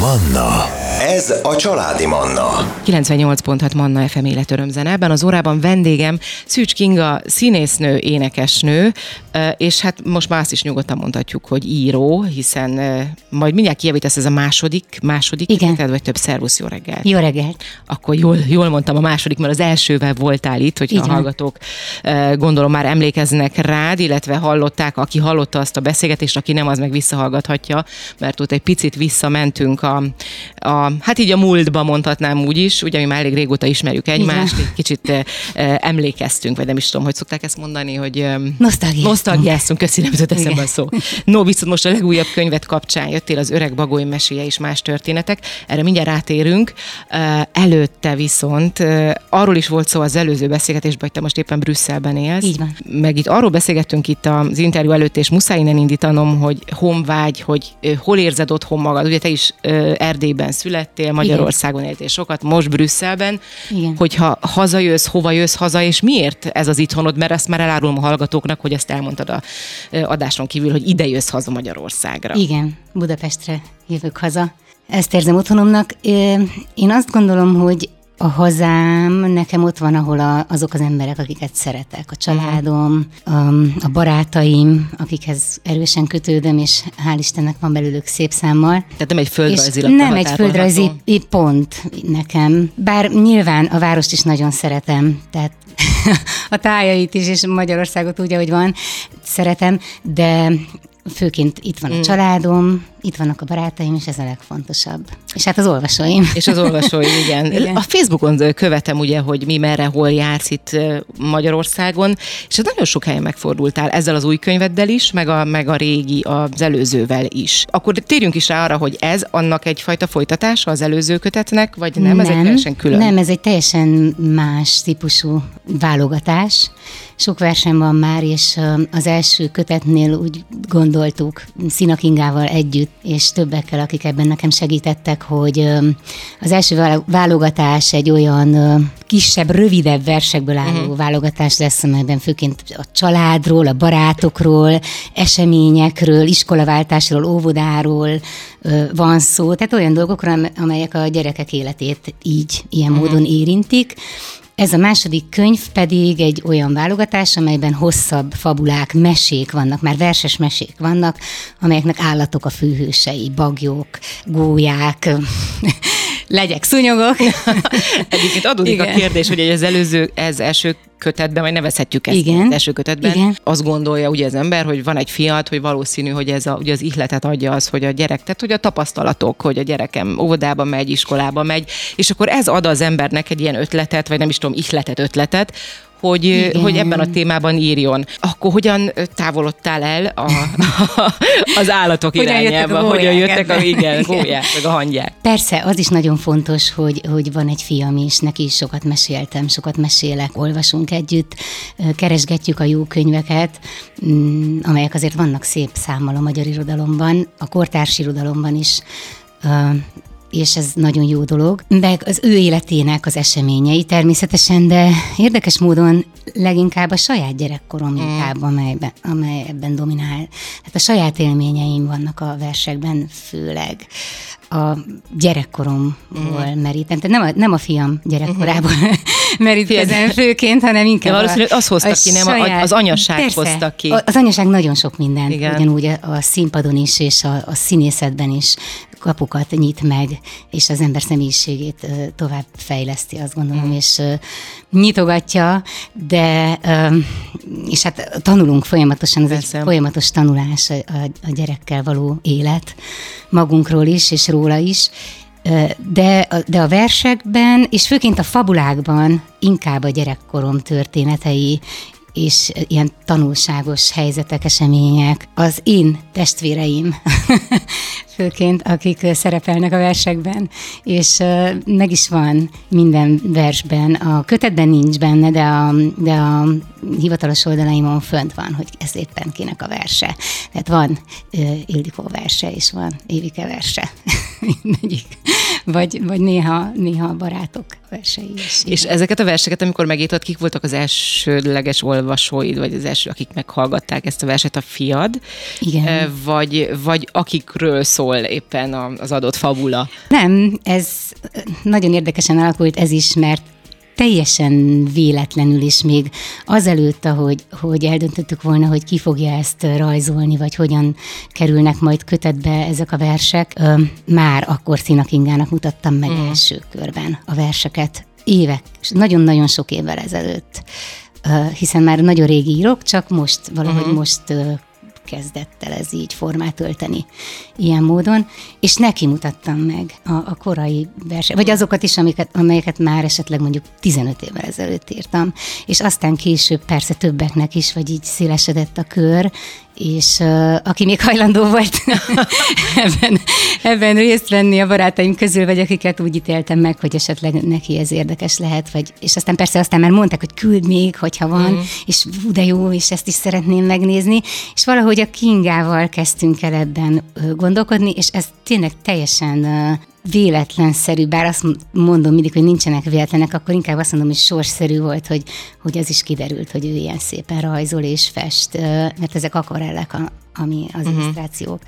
Vanna. Ez a családi Manna. 98.6 Manna FM életörömzene. Ebben az órában vendégem Szűcs Kinga, színésznő, énekesnő, és hát most már azt is nyugodtan mondhatjuk, hogy író, hiszen majd mindjárt kijavítasz ez a második, második Igen. Életed, vagy több szervusz, jó reggelt. Jó reggelt. Akkor jól, jól mondtam a második, mert az elsővel voltál itt, hogyha Így a hallgatók gondolom már emlékeznek rád, illetve hallották, aki hallotta azt a beszélgetést, aki nem, az meg visszahallgathatja, mert ott egy picit visszamentünk a, a hát így a múltba mondhatnám úgy is, ugye mi már elég régóta ismerjük egymást, egy kicsit eh, eh, emlékeztünk, vagy nem is tudom, hogy szokták ezt mondani, hogy em, Nosztalgiáztunk. Nosztalgiáztunk, köszi, nem jutott eszembe szó. No, viszont most a legújabb könyvet kapcsán jöttél az öreg bagoly meséje és más történetek. Erre mindjárt rátérünk. Eh, Előtte viszont eh, arról is volt szó az előző beszélgetésben, hogy te most éppen Brüsszelben élsz. Így van. Meg itt arról beszélgettünk itt az interjú előtt, és muszáj innen indítanom, hogy honvágy, hogy eh, hol érzed otthon magad. Ugye te is eh, Erdélyben születtél, Magyarországon éltél sokat, most Brüsszelben. Igen. Hogyha hazajössz, hova jössz haza, és miért ez az itthonod, mert ezt már elárulom a hallgatóknak, hogy ezt elmondtad a adáson kívül, hogy ide jössz haza Magyarországra. Igen, Budapestre jövök haza. Ezt érzem otthonomnak. Én azt gondolom, hogy a hazám nekem ott van, ahol a, azok az emberek, akiket szeretek. A családom, a, a barátaim, akikhez erősen kötődöm, és hál' Istennek van belőlük szép számmal. Tehát nem egy földrajzilag nem egy földrajzi pont nekem. Bár nyilván a várost is nagyon szeretem, tehát a tájait is, és Magyarországot úgy, ahogy van, szeretem, de főként itt van a Mm. családom, itt vannak a barátaim, és ez a legfontosabb. És hát az olvasóim. És az olvasói, igen. Igen. A Facebookon követem ugye, hogy mi merre, hol jársz itt Magyarországon, és hát nagyon sok helyen megfordultál ezzel az új könyveddel is, meg a, meg a régi, az előzővel is. Akkor térjünk is rá arra, hogy ez annak egyfajta folytatása az előző kötetnek, vagy nem? Ez egy teljesen külön. Nem, ez egy teljesen más típusú válogatás. Sok verseny van már, és az első kötetnél úgy gondoltuk Szinakingával együtt, és többekkel, akik ebben nekem segítettek, hogy az első válo- válogatás egy olyan kisebb, rövidebb versekből álló uh-huh. válogatás lesz, amelyben főként a családról, a barátokról, eseményekről, iskolaváltásról, óvodáról van szó, tehát olyan dolgokról, am- amelyek a gyerekek életét így, ilyen uh-huh. módon érintik. Ez a második könyv pedig egy olyan válogatás, amelyben hosszabb fabulák, mesék vannak, már verses mesék vannak, amelyeknek állatok a főhősei, bagyok, gólyák, legyek, szúnyogok. Egyébként adódik a Igen. kérdés, hogy az előző, ez első kötetben, vagy nevezhetjük ezt Igen. az első kötetben, Igen. azt gondolja ugye az ember, hogy van egy fiat, hogy valószínű, hogy ez a, ugye az ihletet adja az, hogy a gyerek, tehát hogy a tapasztalatok, hogy a gyerekem óvodába megy, iskolába megy, és akkor ez ad az embernek egy ilyen ötletet, vagy nem is tudom, ihletet, ötletet, hogy, Igen. hogy ebben a témában írjon. Akkor hogyan távolodtál el a, az állatok Hogyan jöttek irányába? Hogyan jöttek a igen, gólyák, meg a hangyák? Persze, az is nagyon fontos, hogy, hogy van egy fiam is, neki is sokat meséltem, sokat mesélek, olvasunk együtt, keresgetjük a jó könyveket, mm, amelyek azért vannak szép számmal a magyar irodalomban, a kortárs irodalomban is, és ez nagyon jó dolog. Meg az ő életének az eseményei természetesen, de érdekes módon leginkább a saját gyerekkorom inkább, amelyben, amely ebben dominál. Hát a saját élményeim vannak a versekben főleg a gyerekkoromból merítem. Tehát nem a, nem a fiam gyerekkorából merítkezem főként, hanem inkább De valószínűleg a, azt hoztak ki, nem a- az anyaság Persze, hoztak ki. Az anyaság nagyon sok minden, Igen. ugyanúgy a, a színpadon is, és a, a színészetben is kapukat nyit meg, és az ember személyiségét tovább fejleszti, azt gondolom, Mm. és nyitogatja, de és hát tanulunk folyamatosan, ez Persze. egy folyamatos tanulás a, a, gyerekkel való élet, magunkról is, és róla is. De, de a versekben, és főként a fabulákban inkább a gyerekkorom történetei, és ilyen tanulságos helyzetek, események. Az én testvéreim, főként, akik szerepelnek a versekben, és meg is van minden versben. A kötetben nincs benne, de a, de a hivatalos oldalaimon fönt van, hogy ez éppen kinek a verse. Tehát van Ildikó verse, és van Évike verse. mindegyik. Vagy, vagy néha, néha a barátok versei is. És ezeket a verseket, amikor megírtad, kik voltak az elsődleges olvasóid, vagy az első, akik meghallgatták ezt a verset, a fiad? Igen. Vagy, vagy akikről szól éppen az adott fabula? Nem, ez nagyon érdekesen alakult ez is, mert teljesen véletlenül is még azelőtt, ahogy, hogy eldöntöttük volna, hogy ki fogja ezt rajzolni, vagy hogyan kerülnek majd kötetbe ezek a versek, ö, már akkor Szina Kingának mutattam meg mm. első körben a verseket. Évek, nagyon-nagyon sok évvel ezelőtt. Ö, hiszen már nagyon régi írok, csak most, valahogy uh-huh. most ö, kezdett el ez így formát ölteni ilyen módon, és neki mutattam meg a, a korai verseket, vagy azokat is, amiket, amelyeket már esetleg mondjuk 15 évvel ezelőtt írtam, és aztán később persze többeknek is, vagy így szélesedett a kör, és uh, aki még hajlandó volt ebben, ebben részt venni a barátaim közül, vagy akiket úgy ítéltem meg, hogy esetleg neki ez érdekes lehet, vagy, és aztán persze aztán már mondták, hogy küld még, hogyha van, mm. és de jó, és ezt is szeretném megnézni, és valahogy a Kingával kezdtünk el ebben gondolkodni, és ez tényleg teljesen véletlenszerű, bár azt mondom mindig, hogy nincsenek véletlenek, akkor inkább azt mondom, hogy sorszerű volt, hogy, hogy az is kiderült, hogy ő ilyen szépen rajzol és fest, mert ezek akvarellek, a, ami az uh-huh. illusztrációk.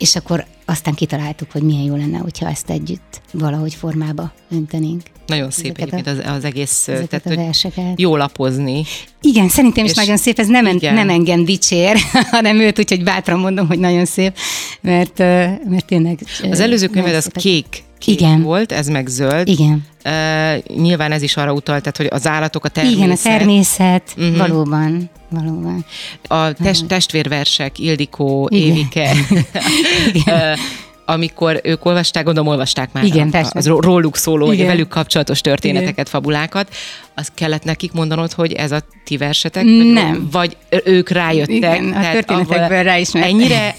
És akkor aztán kitaláltuk, hogy milyen jó lenne, hogyha ezt együtt valahogy formába öntenénk. Nagyon szép Ezeket egyébként az, az egész, tehát, a verseket. jó lapozni. Igen, szerintem is nagyon szép, ez nem, en, nem engem dicsér, hanem őt, úgyhogy bátran mondom, hogy nagyon szép, mert, mert tényleg... Az előző könyved az szépek. kék, kék Igen. volt, ez meg zöld. Igen. Uh, nyilván ez is arra utalt, tehát, hogy az állatok, a természet, Igen, a természet, uh-huh. valóban, valóban. a test, testvérversek, Ildikó, Igen. Évike, amikor ők olvasták, gondolom olvasták már Igen, a, az róluk szóló, Igen. velük kapcsolatos történeteket, fabulákat, az kellett nekik mondanod, hogy ez a ti versetek? Nem. Vagy ők rájöttek? Igen, a történetekből ráismertek. Ennyire,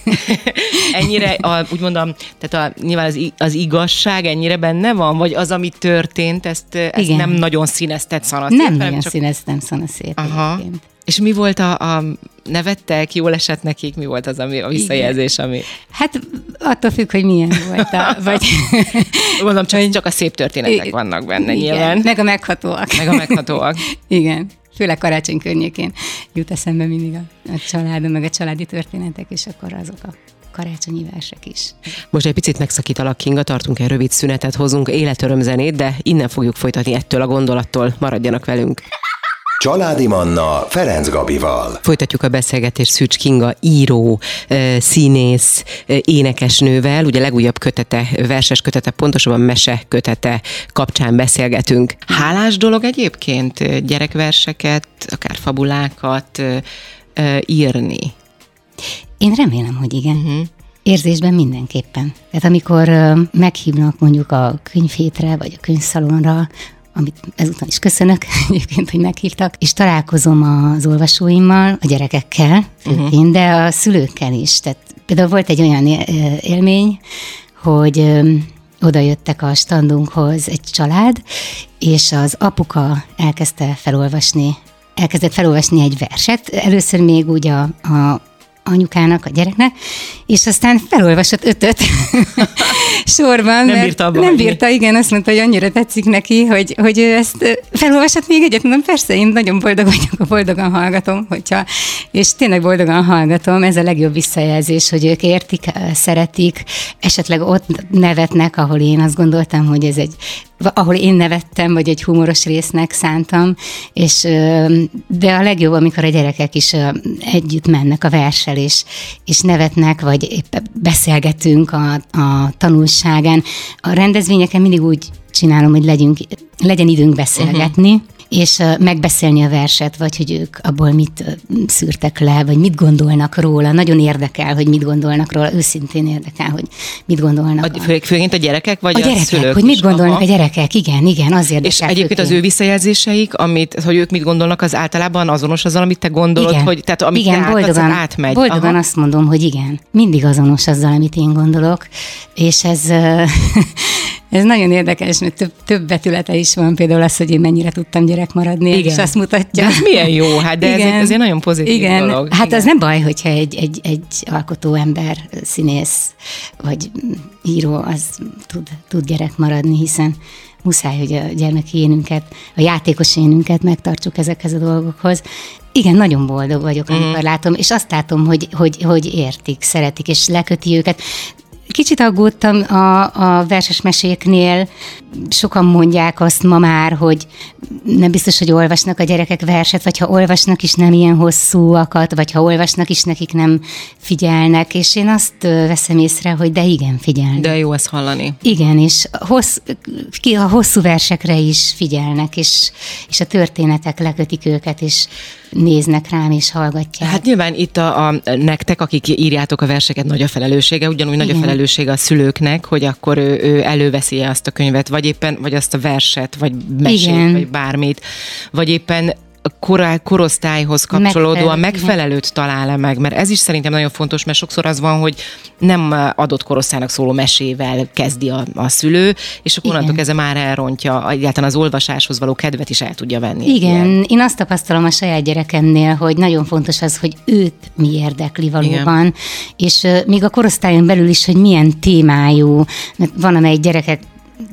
ennyire a, úgy mondom, tehát a, nyilván az, az igazság ennyire benne van, vagy az, ami történt, ezt, ezt Igen. nem nagyon színezted szanaszét, Nem nagyon csak színeztem szanaszét Aha. egyébként. És mi volt a, a nevettek, jól esett nekik, mi volt az ami, a visszajelzés, ami... Hát attól függ, hogy milyen volt a, vagy... Mondom, csak, csak a szép történetek vannak benne Igen, nyilván, Meg a meghatóak. meg a meghatóak. Igen. Főleg karácsony környékén jut eszembe mindig a, a családom, meg a családi történetek, és akkor azok a karácsonyi versek is. Most egy picit megszakítalak, Kinga, tartunk egy rövid szünetet, hozunk életörömzenét, de innen fogjuk folytatni ettől a gondolattól. Maradjanak velünk. Családi Manna Ferenc Gabival. Folytatjuk a beszélgetést Szűcs Kinga író, színész, énekesnővel. Ugye legújabb kötete, verses kötete, pontosabban mese kötete kapcsán beszélgetünk. Hálás dolog egyébként gyerekverseket, akár fabulákat írni. Én remélem, hogy igen. Uh-huh. Érzésben mindenképpen. Tehát amikor meghívnak mondjuk a könyvhétre, vagy a könyvszalonra, amit ezúttal is köszönök egyébként, hogy meghívtak, és találkozom az olvasóimmal, a gyerekekkel, uh-huh. de a szülőkkel is. Tehát például volt egy olyan ö, élmény, hogy oda jöttek a standunkhoz egy család, és az apuka elkezdte felolvasni, elkezdett felolvasni egy verset, először még úgy a, a anyukának, a gyereknek, és aztán felolvasott ötöt. Sorban. Nem bírta abba Nem bírta, igen, azt mondta, hogy annyira tetszik neki, hogy, hogy ő ezt felolvasott még egyet, mondom, persze, én nagyon boldog vagyok, boldogan hallgatom, hogyha, és tényleg boldogan hallgatom, ez a legjobb visszajelzés, hogy ők értik, szeretik, esetleg ott nevetnek, ahol én azt gondoltam, hogy ez egy ahol én nevettem, vagy egy humoros résznek szántam, és, de a legjobb, amikor a gyerekek is együtt mennek a verssel, és, és nevetnek, vagy épp beszélgetünk a, a tanulságán. A rendezvényeken mindig úgy csinálom, hogy legyünk, legyen időnk beszélgetni, uh-huh és megbeszélni a verset, vagy hogy ők abból mit szűrtek le, vagy mit gondolnak róla. Nagyon érdekel, hogy mit gondolnak róla, őszintén érdekel, hogy mit gondolnak. A, fő, főként a gyerekek, vagy a a, gyerekek, szülők hogy mit gondolnak Aha. a gyerekek, igen, igen, az érdekel. És egyébként az főként. ő visszajelzéseik, amit, hogy ők mit gondolnak, az általában azonos azzal, amit te gondolod, igen. hogy tehát amit igen, te átadsz, boldogan, átmegy. Boldogan Aha. azt mondom, hogy igen. Mindig azonos azzal, amit én gondolok, és ez, Ez nagyon érdekes, mert több, több betülete is van, például az, hogy én mennyire tudtam gyerek maradni, Igen. és azt mutatja. De ez milyen jó, hát de ez, egy- ez egy nagyon pozitív Igen. dolog. Hát Igen. az nem baj, hogyha egy, egy, egy alkotó ember, színész vagy író, az tud, tud gyerek maradni, hiszen muszáj, hogy a gyermeki énünket, a játékos énünket megtartsuk ezekhez a dolgokhoz. Igen, nagyon boldog vagyok, amikor mm. látom, és azt látom, hogy, hogy, hogy értik, szeretik, és leköti őket. Kicsit aggódtam a, a verses meséknél, sokan mondják azt ma már, hogy nem biztos, hogy olvasnak a gyerekek verset, vagy ha olvasnak is nem ilyen hosszúakat, vagy ha olvasnak is nekik nem figyelnek, és én azt veszem észre, hogy de igen, figyelnek. De jó ezt hallani. Igen, és hossz, ki a hosszú versekre is figyelnek, és, és a történetek lekötik őket, és néznek rám, és hallgatják. Hát nyilván itt a, a nektek, akik írjátok a verseket, nagy a felelőssége, ugyanúgy nagy a Igen. felelőssége a szülőknek, hogy akkor ő, ő előveszi azt a könyvet, vagy éppen, vagy azt a verset, vagy mesét, Igen. vagy bármit, vagy éppen korá, korosztályhoz kapcsolódóan Megfelelő, megfelelőt talál-e meg, mert ez is szerintem nagyon fontos, mert sokszor az van, hogy nem adott korosztálynak szóló mesével kezdi a, a szülő, és akkor onnantól kezdve már elrontja, egyáltalán az olvasáshoz való kedvet is el tudja venni. Igen, Ilyen. én azt tapasztalom a saját gyerekemnél, hogy nagyon fontos az, hogy őt mi érdekli valóban, Igen. és uh, még a korosztályon belül is, hogy milyen témájú, mert van, amely gyereket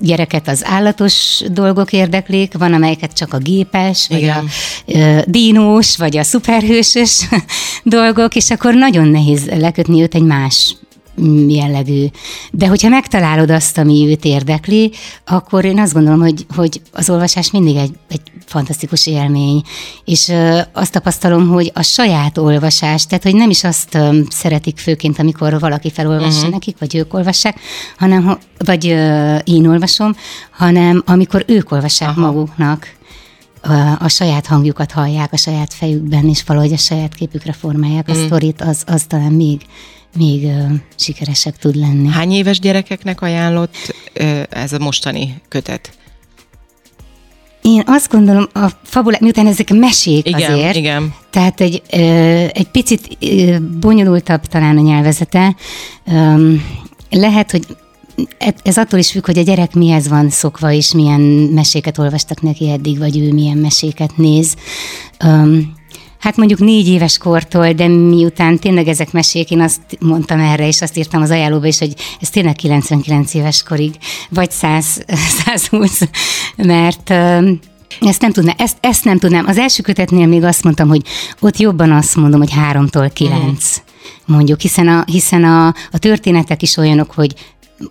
gyereket az állatos dolgok érdeklik, van amelyeket csak a gépes, vagy Igen. a ö, dínós, vagy a szuperhősös dolgok, és akkor nagyon nehéz lekötni őt egy más jellegű. De hogyha megtalálod azt, ami őt érdekli, akkor én azt gondolom, hogy, hogy az olvasás mindig egy, egy fantasztikus élmény. És azt tapasztalom, hogy a saját olvasás, tehát hogy nem is azt szeretik főként, amikor valaki felolvassa uh-huh. nekik, vagy ők olvassák, hanem, ha- vagy én olvasom, hanem amikor ők olvassák Aha. maguknak a, a saját hangjukat hallják a saját fejükben, és valahogy a saját képükre formálják a sztorit, az, az talán még, még ö, sikeresebb tud lenni. Hány éves gyerekeknek ajánlott ö, ez a mostani kötet? Én azt gondolom, a fabulák, miután ezek mesék Igen, azért, igen. tehát egy, ö, egy picit ö, bonyolultabb talán a nyelvezete, Öm, lehet, hogy e- ez attól is függ, hogy a gyerek mihez van szokva, és milyen meséket olvastak neki eddig, vagy ő milyen meséket néz. Um, Hát mondjuk négy éves kortól, de miután tényleg ezek mesék, én azt mondtam erre, és azt írtam az ajánlóba is, hogy ez tényleg 99 éves korig, vagy 100, 120, mert ezt nem tudnám, ezt, ezt nem tudnám. Az első kötetnél még azt mondtam, hogy ott jobban azt mondom, hogy háromtól kilenc, mondjuk, hiszen a, hiszen a, a történetek is olyanok, hogy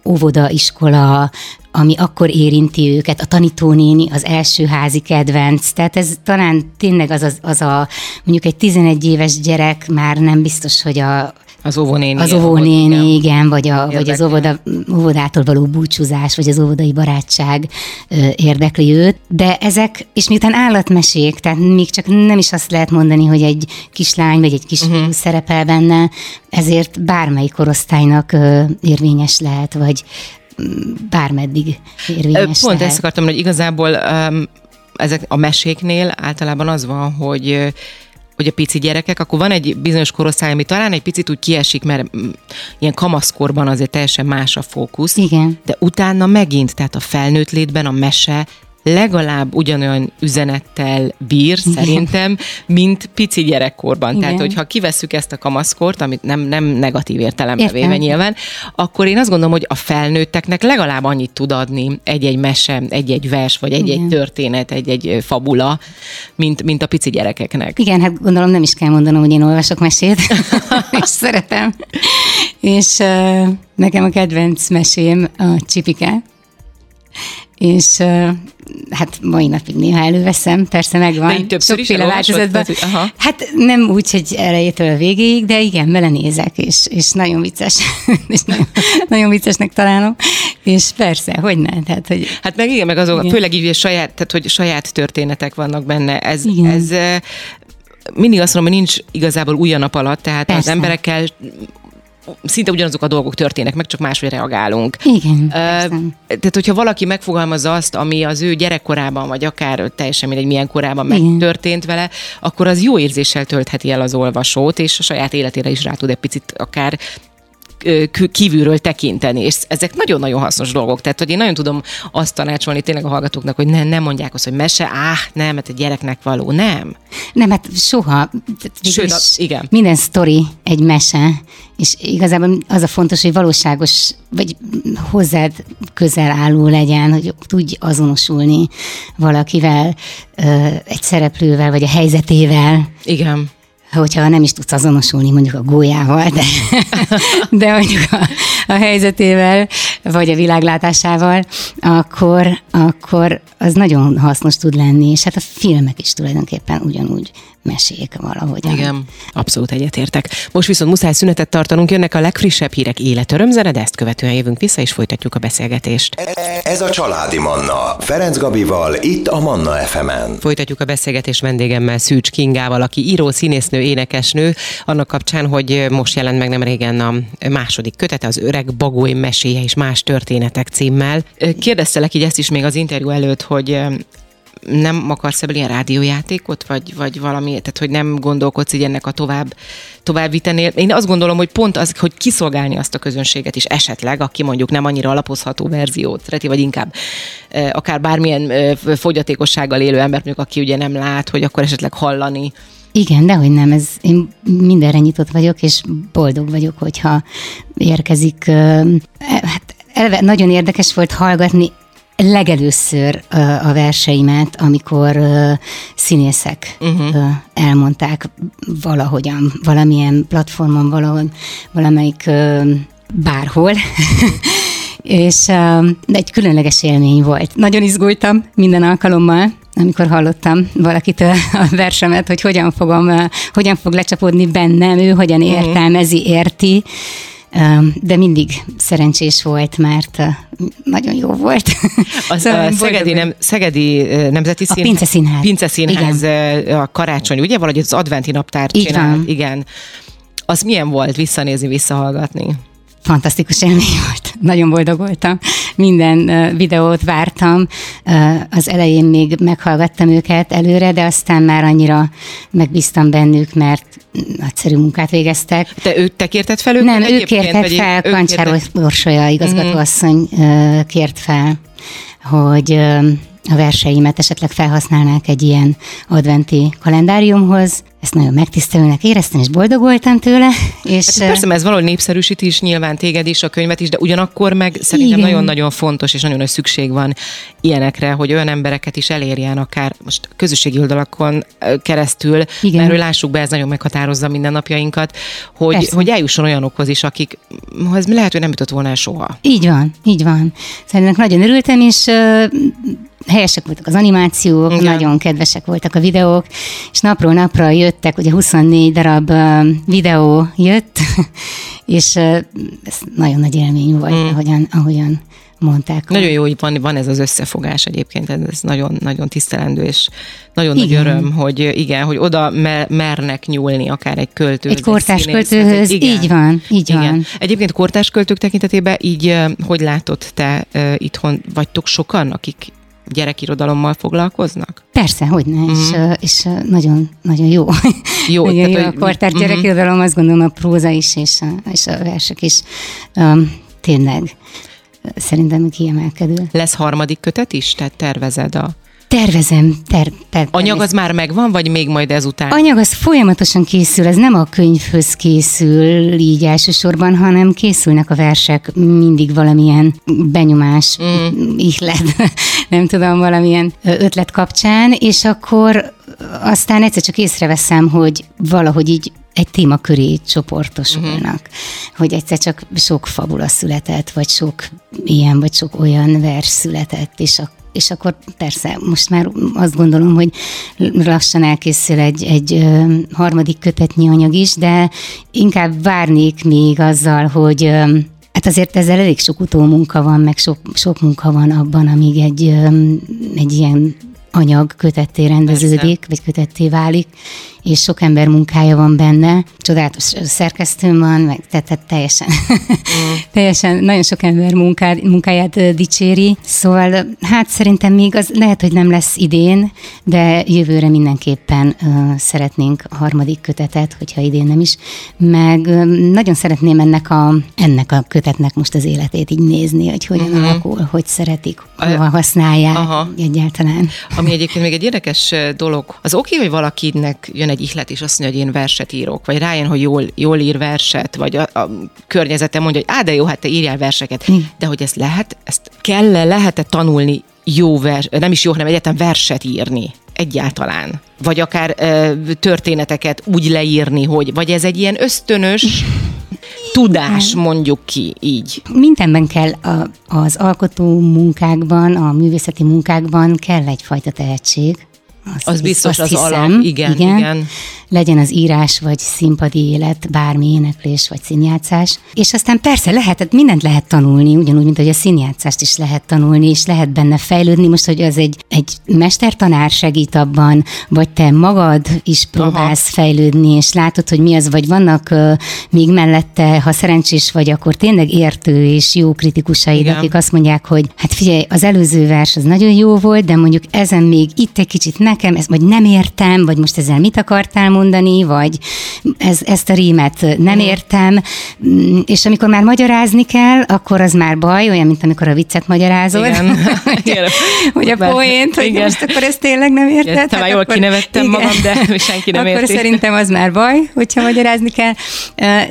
óvoda, iskola, ami akkor érinti őket, a tanítónéni, az első házi kedvenc. Tehát ez talán tényleg az, az, az a, mondjuk egy 11 éves gyerek már nem biztos, hogy a, Az óvónéni. az óvónéni, igen, vagy, a, vagy az Érdekli. óvoda, óvodától való búcsúzás, vagy az óvodai barátság ö, érdekli őt. De ezek, és miután állatmesék, tehát még csak nem is azt lehet mondani, hogy egy kislány vagy egy Mhm. uh-huh. szerepel benne, ezért bármelyik korosztálynak ö, érvényes lehet, vagy bármeddig érvényes Pont lehet. ezt akartam, hogy igazából um, ezek a meséknél általában az van, hogy hogy a pici gyerekek, akkor van egy bizonyos korosztály, ami talán egy picit úgy kiesik, mert mm, ilyen kamaszkorban azért teljesen más a fókusz. Igen. De utána megint, tehát a felnőtt létben a mese legalább ugyanolyan üzenettel bír, szerintem, mint pici gyerekkorban. Igen. Tehát, hogyha kivesszük ezt a kamaszkort, amit nem, nem negatív értelembe Értem. véve nyilván, akkor én azt gondolom, hogy a felnőtteknek legalább annyit tud adni egy-egy mese, egy-egy vers, vagy egy-egy Igen. történet, egy-egy fabula, mint, mint a pici gyerekeknek. Igen, hát gondolom nem is kell mondanom, hogy én olvasok mesét, és szeretem. És uh, nekem a kedvenc mesém a Csipike, és hát mai napig néha előveszem, persze megvan. De többször is sokféle elolvasod? változatban. Tehát, aha. Hát nem úgy, hogy elejétől a végéig, de igen, belenézek, és, és nagyon vicces, és nagyon, nagyon viccesnek találom, és persze, hogy ne, tehát, hogy Hát meg igen, meg azok, Igen. főleg így, hogy saját, tehát, hogy saját történetek vannak benne. Ez, Igen. ez mindig azt mondom, hogy nincs igazából új a nap alatt, tehát Persze. az emberekkel szinte ugyanazok a dolgok történnek, meg csak máshogy reagálunk. igen, persze. Tehát, hogyha valaki megfogalmazza azt, ami az ő gyerekkorában, vagy akár teljesen mindegy milyen korában megtörtént vele, akkor az jó érzéssel töltheti el az olvasót, és a saját életére is rá tud egy picit akár kívülről tekinteni, és ezek nagyon-nagyon hasznos dolgok. Tehát, hogy én nagyon tudom azt tanácsolni tényleg a hallgatóknak, hogy ne, ne mondják azt, hogy mese, áh, nem, mert egy gyereknek való, nem. Nem, hát soha. Sőt, a- igen. Minden sztori egy mese, és igazából az a fontos, hogy valóságos, vagy hozzád közel álló legyen, hogy tudj azonosulni valakivel, egy szereplővel, vagy a helyzetével, Igen. Hogyha nem is tudsz azonosulni mondjuk a gólyával, de, de mondjuk a, a helyzetével, vagy a világlátásával, akkor, akkor az nagyon hasznos tud lenni, és hát a filmek is tulajdonképpen ugyanúgy mesék valahogyan. Igen. Abszolút egyetértek. Most viszont muszáj szünetet tartanunk, jönnek a legfrissebb hírek életörömzene, de ezt követően jövünk vissza, és folytatjuk a beszélgetést. Ez a Családi Manna. Ferenc Gabival, itt a Manna FM-en. Folytatjuk a beszélgetés vendégemmel, Szűcs Kingával, aki író, színésznő, énekesnő, annak kapcsán, hogy most jelent meg nem régen a második kötete, az Öreg Bagoly meséje és más történetek címmel. Kérdeztelek így ezt is még az interjú előtt, hogy nem akarsz ebből ilyen rádiójátékot, vagy, vagy valami, tehát hogy nem gondolkodsz így ennek a tovább, továbbvitenél. Én azt gondolom, hogy pont az, hogy kiszolgálni azt a közönséget is esetleg, aki mondjuk nem annyira alapozható verziót szereti, vagy inkább akár bármilyen fogyatékossággal élő ember, mondjuk aki ugye nem lát, hogy akkor esetleg hallani. Igen, de hogy nem, ez, én mindenre nyitott vagyok, és boldog vagyok, hogyha érkezik. e, Hát eleve nagyon érdekes volt hallgatni legelőször a verseimet, amikor színészek uh-huh. elmondták valahogyan, valamilyen platformon, valahol, valamelyik bárhol. és egy különleges élmény volt. Nagyon izgultam minden alkalommal, amikor hallottam valakitől a versemet, hogy hogyan, fogom, ö, hogyan fog lecsapódni bennem, ő hogyan értelmezi, érti, de mindig szerencsés volt, mert ö, nagyon jó volt. Az, Szóval a én Szegedi, nem, Szegedi Nemzeti A Színház. Pince Színház. Pince Színház ö, a karácsony, ugye? Valahogy az adventi naptár csinált. Igen. Az milyen volt visszanézni, visszahallgatni? fantasztikus élmény volt. Nagyon boldog voltam. Minden videót vártam. Az elején még meghallgattam őket előre, de aztán már annyira megbíztam bennük, mert nagyszerű munkát végeztek. Te, ő, te kérted fel őket? Nem, ő vagy fel, Kancsáros kértek? Borsolya igazgatóasszony ö, kért fel, hogy a verseimet esetleg felhasználnák egy ilyen adventi kalendáriumhoz. Ezt nagyon megtisztelőnek éreztem, és boldog voltam tőle. És Hát persze, ez valahogy népszerűsít is nyilván téged is, a könyvet is, de ugyanakkor meg szerintem Igen. nagyon-nagyon fontos, és nagyon nagy szükség van ilyenekre, hogy olyan embereket is elérjen, akár most közösségi oldalakon keresztül, Igen. mert hogy lássuk be, ez nagyon meghatározza mindennapjainkat, hogy, Persze. hogy eljusson olyanokhoz is, akik, ez lehet, hogy nem jutott volna el soha. Így van, így van. Szerintem nagyon örültem, és helyesek voltak az animációk, Igen. Igen. nagyon kedvesek voltak a videók, és napról napra jöttek, ugye 24 darab videó jött, és ez nagyon nagy élmény volt, mm. ahogyan, ahogyan mondták. Nagyon jó, hogy van, van ez az összefogás egyébként, ez nagyon, nagyon tisztelendő, és nagyon nagy Igen. öröm, hogy igen, hogy oda mer, mernek nyúlni akár egy költő. Egy kortárs költőhöz, így van, így igen. van. Egyébként kortárs költők tekintetében így, hogy látod te itthon, vagytok sokan, akik gyerekirodalommal foglalkoznak? Persze, hogy ne, Mhm. és, ö, nagyon, nagyon jó. Jó, nagyon tehát, jó hogy- a kortárs Mhm. gyerekirodalom, azt gondolom a próza is, és a, és a versek is um, tényleg szerintem kiemelkedő. Lesz harmadik kötet is? Tehát tervezed a... Tervezem, ter, ter, Anyag az már megvan, vagy még majd ezután? Anyag az folyamatosan készül, ez nem a könyvhöz készül így elsősorban, hanem készülnek a versek mindig valamilyen benyomás, mm. ihlet, nem tudom, valamilyen ötlet kapcsán, és akkor aztán egyszer csak észreveszem, hogy valahogy így egy téma köré csoportosulnak, uh-huh. hogy egyszer csak sok fabula született, vagy sok ilyen, vagy sok olyan vers született, és a és akkor persze most már azt gondolom, hogy lassan elkészül egy, egy harmadik kötetnyi anyag is, de inkább várnék még azzal, hogy Hát azért ezzel elég sok utómunka van, meg sok, sok munka van abban, amíg egy, egy ilyen anyag kötetté rendeződik, Persze. vagy kötetté válik, és sok ember munkája van benne, csodálatos szerkesztőm van, meg tehát, tehát teljesen, mm. teljesen nagyon sok ember munkád, munkáját dicséri, szóval hát szerintem még az lehet, hogy nem lesz idén, de jövőre mindenképpen uh, szeretnénk a harmadik kötetet, hogyha idén nem is, meg uh, nagyon szeretném ennek a, ennek a kötetnek most az életét így nézni, hogy hogyan uh-huh. alakul, hogy szeretik, hova használják Aha. egyáltalán. Ami egyébként még egy érdekes dolog, az oké, okay, hogy valakinek jön egy ihlet, és azt mondja, hogy én verset írok, vagy rájön, hogy jól, jól ír verset, vagy a, a környezete mondja, hogy á, de jó, hát te írjál verseket. Mm. De hogy ezt lehet, ezt kell -e, lehet-e tanulni jó vers, nem is jó, hanem egyetem verset írni egyáltalán? Vagy akár ö, történeteket úgy leírni, hogy, vagy ez egy ilyen ösztönös tudás, mondjuk ki így. Mindenben kell a, az alkotó munkákban, a művészeti munkákban kell egyfajta tehetség. Azt, az biztos azt az hiszem, alap, igen, igen. igen legyen az írás, vagy színpadi élet, bármi éneklés, vagy színjátszás. És aztán persze lehet, hát mindent lehet tanulni, ugyanúgy, mint hogy a színjátszást is lehet tanulni, és lehet benne fejlődni. Most, hogy az egy, egy mestertanár segít abban, vagy te magad is próbálsz Aha. fejlődni, és látod, hogy mi az, vagy vannak uh, még mellette, ha szerencsés vagy, akkor tényleg értő és jó kritikusaid, Igen. akik azt mondják, hogy hát figyelj, az előző vers az nagyon jó volt, de mondjuk ezen még itt egy kicsit nekem, ezt vagy nem értem, vagy most ezzel mit akartál mondani, vagy ez, ezt a rímet nem értem, mm, és amikor már magyarázni kell, akkor az már baj, olyan, mint amikor a viccet magyarázod. Igen. hogy, a, hogy a poént, hogy igen. most akkor ezt tényleg nem érted. Igen, te már jól kinevettem igen. magam, de senki nem akkor érti. szerintem az már baj, hogyha magyarázni kell.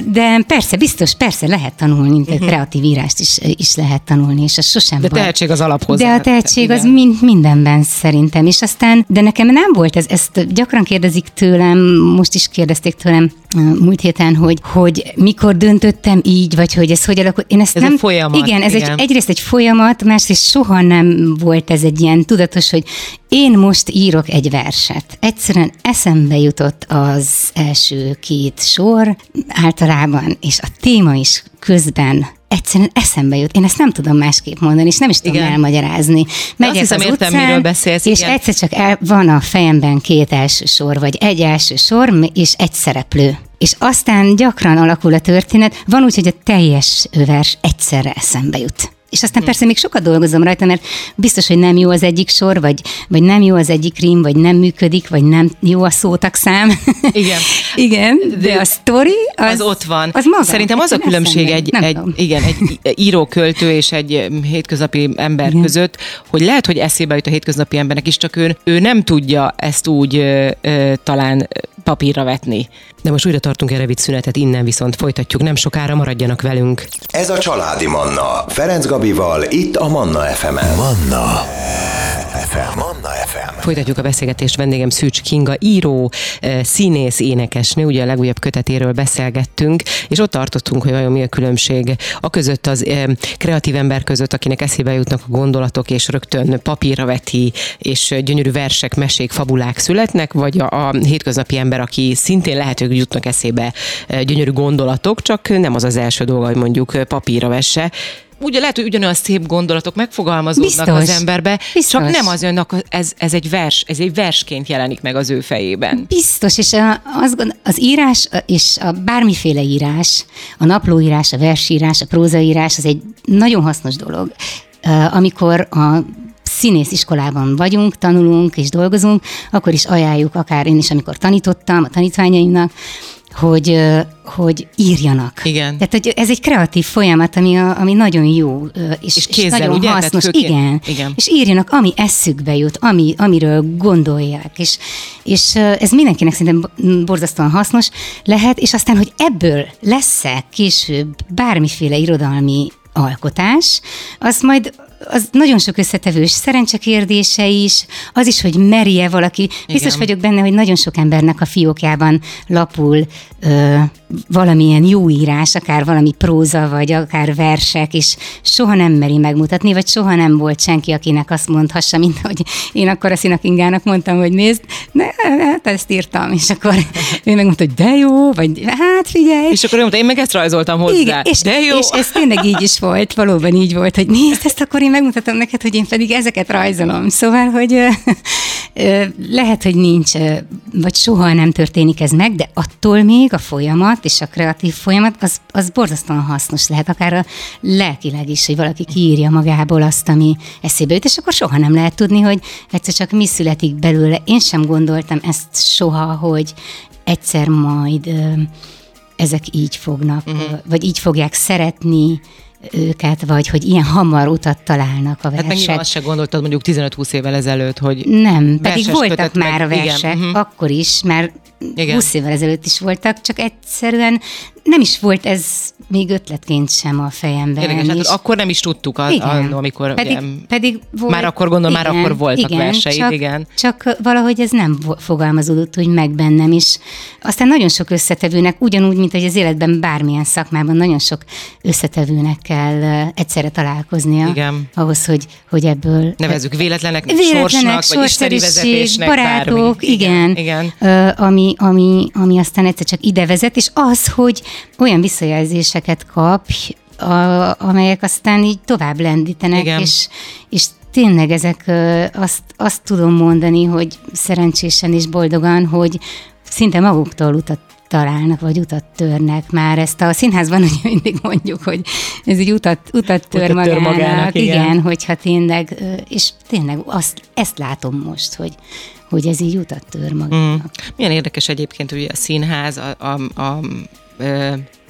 De persze, biztos, persze lehet tanulni, uh-huh. kreatív írást is, is lehet tanulni, és az sosem De baj. tehetség az alaphoz. De a tehetség igen. az mind, mindenben szerintem, és aztán, de nekem nem volt ez, ezt gyakran kérdezik tőlem, most is kérdezték tőlem múlt héten, hogy, hogy mikor döntöttem így, vagy hogy ez hogy alakult. Én ezt ez nem, egy folyamat. Igen, ez igen. Egy, egyrészt egy folyamat, másrészt soha nem volt ez egy ilyen tudatos, hogy én most írok egy verset. Egyszerűen eszembe jutott az első két sor általában, és a téma is közben egyszerűen eszembe jut. Én ezt nem tudom másképp mondani, és nem is tudom igen. elmagyarázni. Megyek hiszem, az értem, utcán, miről beszélsz. És igen. egyszer csak el, van a fejemben két első sor, vagy egy első sor, és egy szereplő. És aztán gyakran alakul a történet, van úgy, hogy a teljes vers egyszerre eszembe jut. És aztán hm. persze még sokat dolgozom rajta, mert biztos, hogy nem jó az egyik sor, vagy, vagy nem jó az egyik rím, vagy nem működik, vagy nem jó a szám. Igen. igen, de, de a sztori az, az ott van. Az maga. Szerintem az a különbség egy, egy, igen, egy íróköltő és egy hétköznapi ember igen. között, hogy lehet, hogy eszébe jut a hétköznapi embernek is, csak ő, ő nem tudja ezt úgy ö, ö, talán papírra vetni. De most újra tartunk egy rövid szünetet, innen viszont folytatjuk, nem sokára maradjanak velünk. Ez a Családi Manna, Ferenc Gabival, itt a Manna FM-en. Manna FM. Manna FM. Folytatjuk a beszélgetést, vendégem Szűcs Kinga, író, eh, színész, énekesnő, ugye a legújabb kötetéről beszélgettünk, és ott tartottunk, hogy vajon mi a különbség a között az eh, kreatív ember között, akinek eszébe jutnak a gondolatok, és rögtön papírra veti, és gyönyörű versek, mesék, fabulák születnek, vagy a, a hétköznapi ember, aki szintén lehet, hogy jutnak eszébe eh, gyönyörű gondolatok, csak nem az az első dolga, hogy mondjuk papírra vesse ugye lehet, hogy ugyanolyan szép gondolatok megfogalmazódnak Biztos. az emberbe, Biztos. csak nem az önnek, ez, ez egy vers, ez egy versként jelenik meg az ő fejében. Biztos, és a, az, az írás, és a bármiféle írás, a naplóírás, a versírás, a prózaírás, az egy nagyon hasznos dolog. Amikor a színész iskolában vagyunk, tanulunk és dolgozunk, akkor is ajánljuk, akár én is, amikor tanítottam a tanítványaimnak, hogy, hogy írjanak. Igen. Tehát, hogy ez egy kreatív folyamat, ami, a, ami nagyon jó, és, és, kézzel, és nagyon ugye? hasznos. Igen. Igen. És írjanak, ami eszükbe jut, ami, amiről gondolják. És, és ez mindenkinek szerintem borzasztóan hasznos lehet, és aztán, hogy ebből lesz-e később bármiféle irodalmi alkotás, az majd az nagyon sok összetevős szerencse kérdése is, az is, hogy merje valaki. Igen. Biztos vagyok benne, hogy nagyon sok embernek a fiókjában lapul ö, valamilyen jó írás, akár valami próza, vagy akár versek, és soha nem meri megmutatni, vagy soha nem volt senki, akinek azt mondhassa, mint hogy én akkor a Szinakingának mondtam, hogy nézd, ne, hát ezt írtam, és akkor ő megmondta, hogy de jó, vagy hát figyelj. És akkor ő mondta, én meg ezt rajzoltam hozzá. Igen, és, de jó. És ez tényleg így is volt, valóban így volt, hogy nézd, ezt akkor én megmutatom neked, hogy én pedig ezeket rajzolom. Szóval, hogy lehet, hogy nincs, vagy soha nem történik ez meg, de attól még a folyamat és a kreatív folyamat az, az borzasztóan hasznos lehet, akár a lelkileg is, hogy valaki kiírja magából azt, ami eszébe jut, és akkor soha nem lehet tudni, hogy egyszer csak mi születik belőle. Én sem gondoltam ezt soha, hogy egyszer majd ezek így fognak, uh-huh. vagy így fogják szeretni, őket, vagy hogy ilyen hamar utat találnak a versek. Hát meg azt se gondoltad mondjuk 15-20 évvel ezelőtt, hogy Nem, pedig voltak már a versek, igen, uh-huh. akkor is, mert igen. 20 évvel ezelőtt is voltak, csak egyszerűen nem is volt ez még ötletként sem a fejemben. Érdekes, hát akkor nem is tudtuk, az, igen. amikor pedig, ugye, pedig volt, már akkor gondolom, igen, már akkor voltak igen, verseid, csak, igen. Csak valahogy ez nem fogalmazódott úgy meg bennem is. Aztán nagyon sok összetevőnek, ugyanúgy, mint hogy az életben bármilyen szakmában nagyon sok összetevőnek kell egyszerre találkoznia. Igen. Ahhoz, hogy, hogy ebből... Nevezzük véletlenek, véletlenek sorsnak, vagy isteni vezetésnek, barátok, bármi. igen. igen. igen. ami, ami, ami aztán egyszer csak ide vezet, és az, hogy olyan visszajelzéseket kap, a, amelyek aztán így tovább lendítenek, Igen. és, és tényleg ezek azt, azt tudom mondani, hogy szerencsésen és boldogan, hogy szinte maguktól utat találnak, vagy utat törnek már. Ezt a színházban ugye mindig mondjuk, hogy ez egy utat, utat tör, utat magának, tör magának. Igen. igen, hogyha tényleg, és tényleg azt, ezt látom most, hogy, hogy ez így utat tör magának. Mm. Milyen érdekes egyébként, hogy a színház, a, a, a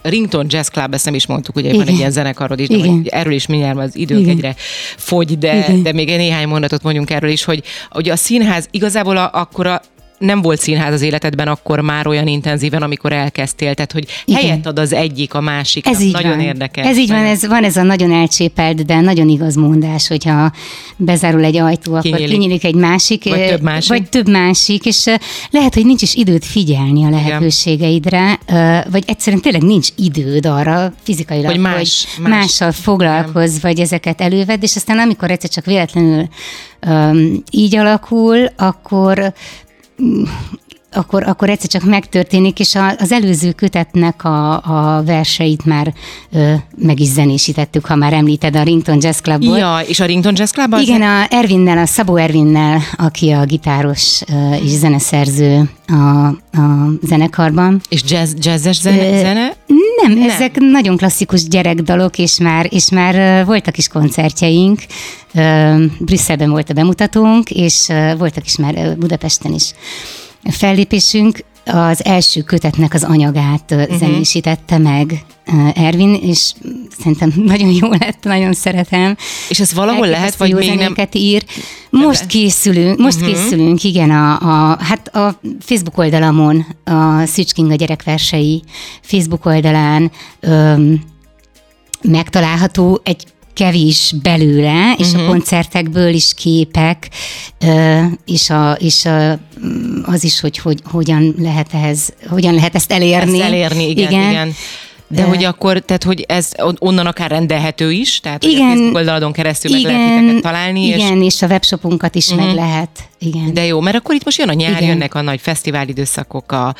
Rington Jazz Club, ezt nem is mondtuk, ugye Igen. van egy ilyen zenekarod is, de hogy erről is mindjárt az időnk Igen. egyre fogy, de, de még néhány mondatot mondjunk erről is, hogy ugye a színház igazából a, akkor a nem volt színház az életedben akkor már olyan intenzíven, amikor elkezdtél, tehát hogy Igen. helyet ad az egyik a másik. Ez így nagyon van. érdekes. Ez így van, ez, van ez a nagyon elcsépelt, de nagyon igaz mondás, hogyha bezárul egy ajtó, akkor kinyílik, kinyílik egy másik, vagy több másik. Vagy több másik, és lehet, hogy nincs is időt figyelni a lehetőségeidre, Igen. vagy egyszerűen tényleg nincs időd arra fizikailag, hogy, más, hogy más, mással foglalkozz, Igen. vagy ezeket elővedd, és aztán amikor egyszer csak véletlenül um, így alakul, akkor akkor, akkor egyszer csak megtörténik, és az előző kötetnek a, a verseit már ö, meg is zenésítettük, ha már említed a Rington Jazz Clubot. Ja, és a Rington Jazz Club az Igen, a Ervinnel, a Szabó Ervinnel, aki a gitáros ö, és zeneszerző a, a zenekarban. És jazz, jazzes zene? Ö, zene? Nem, nem, ezek nagyon klasszikus gyerekdalok, és már, és már voltak is koncertjeink. Brüsszelben volt a bemutatónk, és voltak is már Budapesten is fellépésünk. Az első kötetnek az anyagát uh-huh. zenésítette meg Ervin, és szerintem nagyon jó lett, nagyon szeretem. És ez valahol lehet, vagy még nem? ír. Most készülünk, most uh-huh. készülünk, igen, a, a, hát a Facebook oldalamon, a Szücsking a gyerekversei Facebook oldalán öm, megtalálható egy kevés belőle, és uh-huh. a mhm. koncertekből is képek, és, a, és a, az is, hogy, hogy hogyan lehet ehhez, hogyan lehet ezt elérni. Ezt elérni, igen, igen. igen. De, de hogy akkor, tehát hogy ez onnan akár rendelhető is, tehát igen, hogy a Facebook oldaladon keresztül igen, meg lehet találni. Igen, és, és a webshopunkat is uh-huh. meg mhm. lehet. Igen. De jó, mert akkor itt most jön a nyár, igen. jönnek a nagy fesztiválidőszakok, a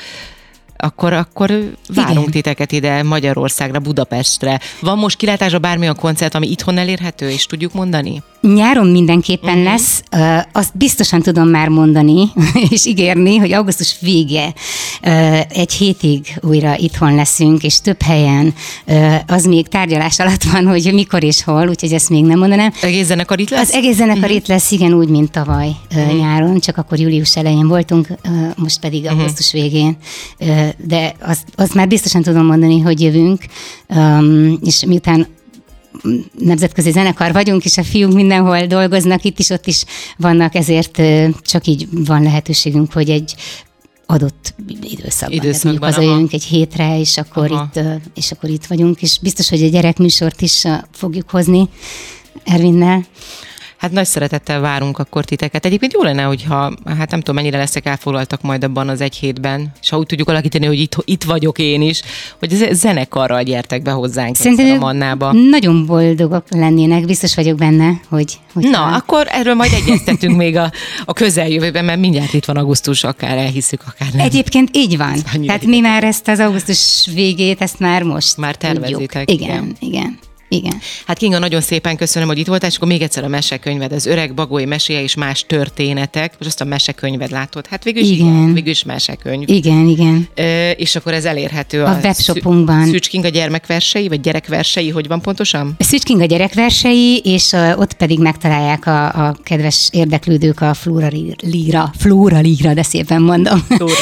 akkor, akkor várunk Igen. titeket ide Magyarországra, Budapestre. Van most kilátásra bármilyen koncert, ami itthon elérhető, és tudjuk mondani? Nyáron mindenképpen uh-huh. lesz, azt biztosan tudom már mondani, és ígérni, hogy augusztus vége egy hétig újra itthon leszünk, és több helyen az még tárgyalás alatt van, hogy mikor és hol, úgyhogy ezt még nem mondanám. Egész zenekar itt lesz? Az egész zenekar uh-huh. itt lesz, igen, úgy, mint tavaly uh-huh. nyáron, csak akkor július elején voltunk, most pedig uh-huh. augusztus végén. Uh, de azt, azt már biztosan tudom mondani, hogy jövünk, és miután nemzetközi zenekar vagyunk, és a fiúk mindenhol dolgoznak, itt is, ott is vannak, ezért csak így van lehetőségünk, hogy egy adott időszakban. időszakban hazajövünk egy hétre, és akkor, itt, és akkor itt vagyunk, és biztos, hogy a gyerekműsort is fogjuk hozni Ervinnel. Hát nagy szeretettel várunk akkor titeket. Egyébként jó lenne, hogyha, hát nem tudom, mennyire leszek elfoglaltak majd abban az egy hétben, és ha úgy tudjuk alakítani, hogy itt, itt vagyok én is, hogy zenekarral gyertek be hozzánk Szerintem a Mannába. Nagyon boldogok lennének, biztos vagyok benne, hogy... hogy Na, akkor erről majd egyeztetünk még a, a közeljövőben, mert mindjárt itt van augusztus, akár elhiszük, akár nem. Egyébként így van. Tehát mi már ezt az augusztus végét, ezt már most Már tervezitek. Igen, igen. igen. Igen. Hát Kinga, nagyon szépen köszönöm, hogy itt voltál, és akkor még egyszer a mesekönyved, az öreg bagoly meséje és más történetek. Most azt a mesekönyved látod. Hát végül is, Igen. igen, végül is mesekönyv. Igen, igen. Ö, és akkor ez elérhető A webshopunkban. Szűcs Kinga gyermekversei, vagy gyerekversei, hogy van pontosan? Szücsking a gyerekversei, és uh, ott pedig megtalálják a, a kedves érdeklődők a Flóra Líra, Flóra Líra, de szépen mondom, Flóra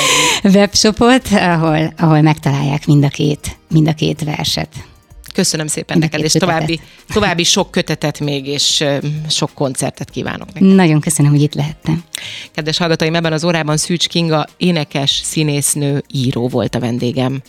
webshopot, ahol, ahol megtalálják mind a két, mind a két verset. Köszönöm szépen neked, és két további, további sok kötetet még, és sok koncertet kívánok neked. Nagyon köszönöm, hogy itt lehettem. Kedves hallgatóim, ebben az órában Szűcs Kinga énekes, színésznő, író volt a vendégem.